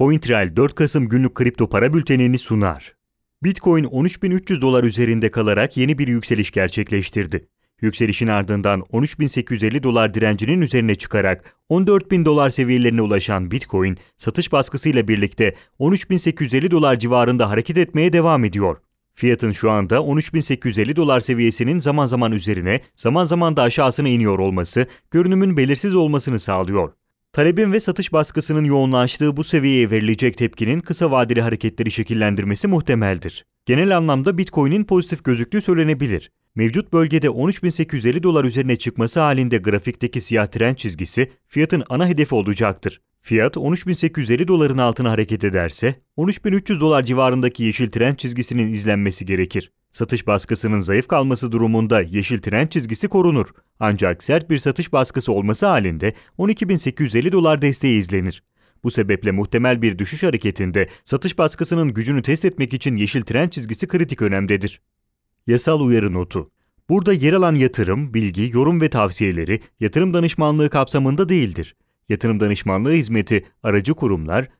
CoinTrail 4 Kasım günlük kripto para bültenini sunar. Bitcoin 13.300 dolar üzerinde kalarak yeni bir yükseliş gerçekleştirdi. Yükselişin ardından 13.850 dolar direncinin üzerine çıkarak 14.000 dolar seviyelerine ulaşan Bitcoin, satış baskısıyla birlikte 13.850 dolar civarında hareket etmeye devam ediyor. Fiyatın şu anda 13.850 dolar seviyesinin zaman zaman üzerine, zaman zaman da aşağısına iniyor olması, görünümün belirsiz olmasını sağlıyor. Talebin ve satış baskısının yoğunlaştığı bu seviyeye verilecek tepkinin kısa vadeli hareketleri şekillendirmesi muhtemeldir. Genel anlamda Bitcoin'in pozitif gözüktüğü söylenebilir. Mevcut bölgede 13.850 dolar üzerine çıkması halinde grafikteki siyah trend çizgisi fiyatın ana hedefi olacaktır. Fiyat 13.850 doların altına hareket ederse 13.300 dolar civarındaki yeşil trend çizgisinin izlenmesi gerekir. Satış baskısının zayıf kalması durumunda yeşil trend çizgisi korunur. Ancak sert bir satış baskısı olması halinde 12.850 dolar desteği izlenir. Bu sebeple muhtemel bir düşüş hareketinde satış baskısının gücünü test etmek için yeşil trend çizgisi kritik önemdedir. Yasal uyarı notu Burada yer alan yatırım, bilgi, yorum ve tavsiyeleri yatırım danışmanlığı kapsamında değildir. Yatırım danışmanlığı hizmeti aracı kurumlar,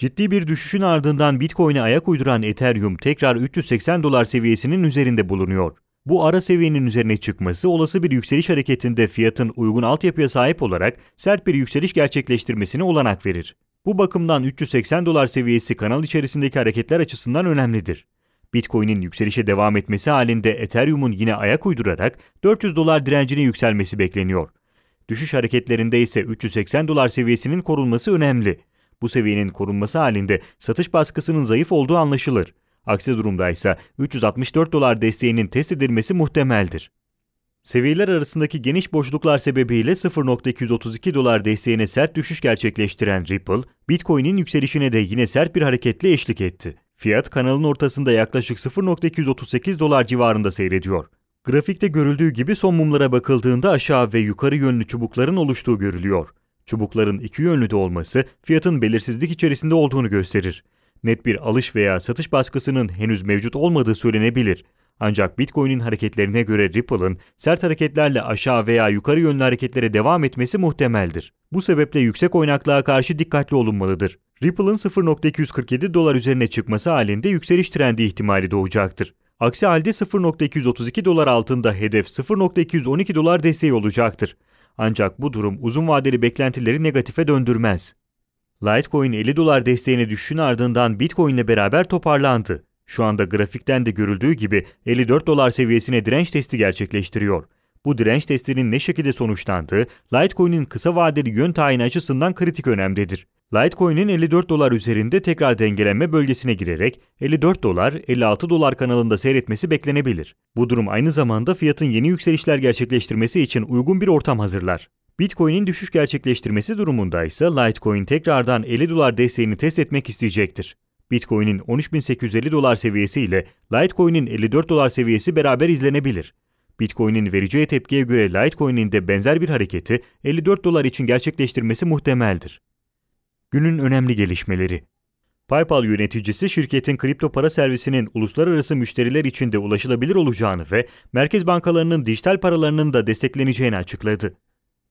Ciddi bir düşüşün ardından Bitcoin'e ayak uyduran Ethereum tekrar 380 dolar seviyesinin üzerinde bulunuyor. Bu ara seviyenin üzerine çıkması olası bir yükseliş hareketinde fiyatın uygun altyapıya sahip olarak sert bir yükseliş gerçekleştirmesine olanak verir. Bu bakımdan 380 dolar seviyesi kanal içerisindeki hareketler açısından önemlidir. Bitcoin'in yükselişe devam etmesi halinde Ethereum'un yine ayak uydurarak 400 dolar direncine yükselmesi bekleniyor. Düşüş hareketlerinde ise 380 dolar seviyesinin korunması önemli. Bu seviyenin korunması halinde satış baskısının zayıf olduğu anlaşılır. Aksi durumda ise 364 dolar desteğinin test edilmesi muhtemeldir. Seviyeler arasındaki geniş boşluklar sebebiyle 0.232 dolar desteğine sert düşüş gerçekleştiren Ripple, Bitcoin'in yükselişine de yine sert bir hareketle eşlik etti. Fiyat kanalın ortasında yaklaşık 0.238 dolar civarında seyrediyor. Grafikte görüldüğü gibi son mumlara bakıldığında aşağı ve yukarı yönlü çubukların oluştuğu görülüyor. Çubukların iki yönlü de olması fiyatın belirsizlik içerisinde olduğunu gösterir. Net bir alış veya satış baskısının henüz mevcut olmadığı söylenebilir. Ancak Bitcoin'in hareketlerine göre Ripple'ın sert hareketlerle aşağı veya yukarı yönlü hareketlere devam etmesi muhtemeldir. Bu sebeple yüksek oynaklığa karşı dikkatli olunmalıdır. Ripple'ın 0.247 dolar üzerine çıkması halinde yükseliş trendi ihtimali doğacaktır. Aksi halde 0.232 dolar altında hedef 0.212 dolar desteği olacaktır. Ancak bu durum uzun vadeli beklentileri negatife döndürmez. Litecoin 50 dolar desteğine düşüşün ardından Bitcoin ile beraber toparlandı. Şu anda grafikten de görüldüğü gibi 54 dolar seviyesine direnç testi gerçekleştiriyor. Bu direnç testinin ne şekilde sonuçlandığı Litecoin'in kısa vadeli yön tayini açısından kritik önemdedir. Litecoin'in 54 dolar üzerinde tekrar dengelenme bölgesine girerek 54 dolar 56 dolar kanalında seyretmesi beklenebilir. Bu durum aynı zamanda fiyatın yeni yükselişler gerçekleştirmesi için uygun bir ortam hazırlar. Bitcoin'in düşüş gerçekleştirmesi durumunda ise Litecoin tekrardan 50 dolar desteğini test etmek isteyecektir. Bitcoin'in 13.850 dolar seviyesi ile Litecoin'in 54 dolar seviyesi beraber izlenebilir. Bitcoin'in vereceği tepkiye göre Litecoin'in de benzer bir hareketi 54 dolar için gerçekleştirmesi muhtemeldir. Günün önemli gelişmeleri PayPal yöneticisi şirketin kripto para servisinin uluslararası müşteriler için de ulaşılabilir olacağını ve merkez bankalarının dijital paralarının da destekleneceğini açıkladı.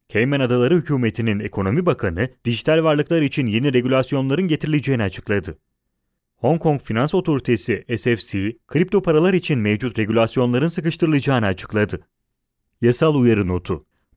Cayman Adaları hükümetinin ekonomi bakanı, dijital varlıklar için yeni regülasyonların getirileceğini açıkladı. Hong Kong Finans Otoritesi SFC, kripto paralar için mevcut regülasyonların sıkıştırılacağını açıkladı. Yasal uyarı notu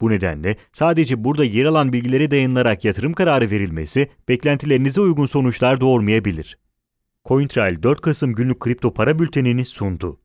Bu nedenle sadece burada yer alan bilgilere dayanılarak yatırım kararı verilmesi beklentilerinize uygun sonuçlar doğurmayabilir. CoinTrail 4 Kasım günlük kripto para bültenini sundu.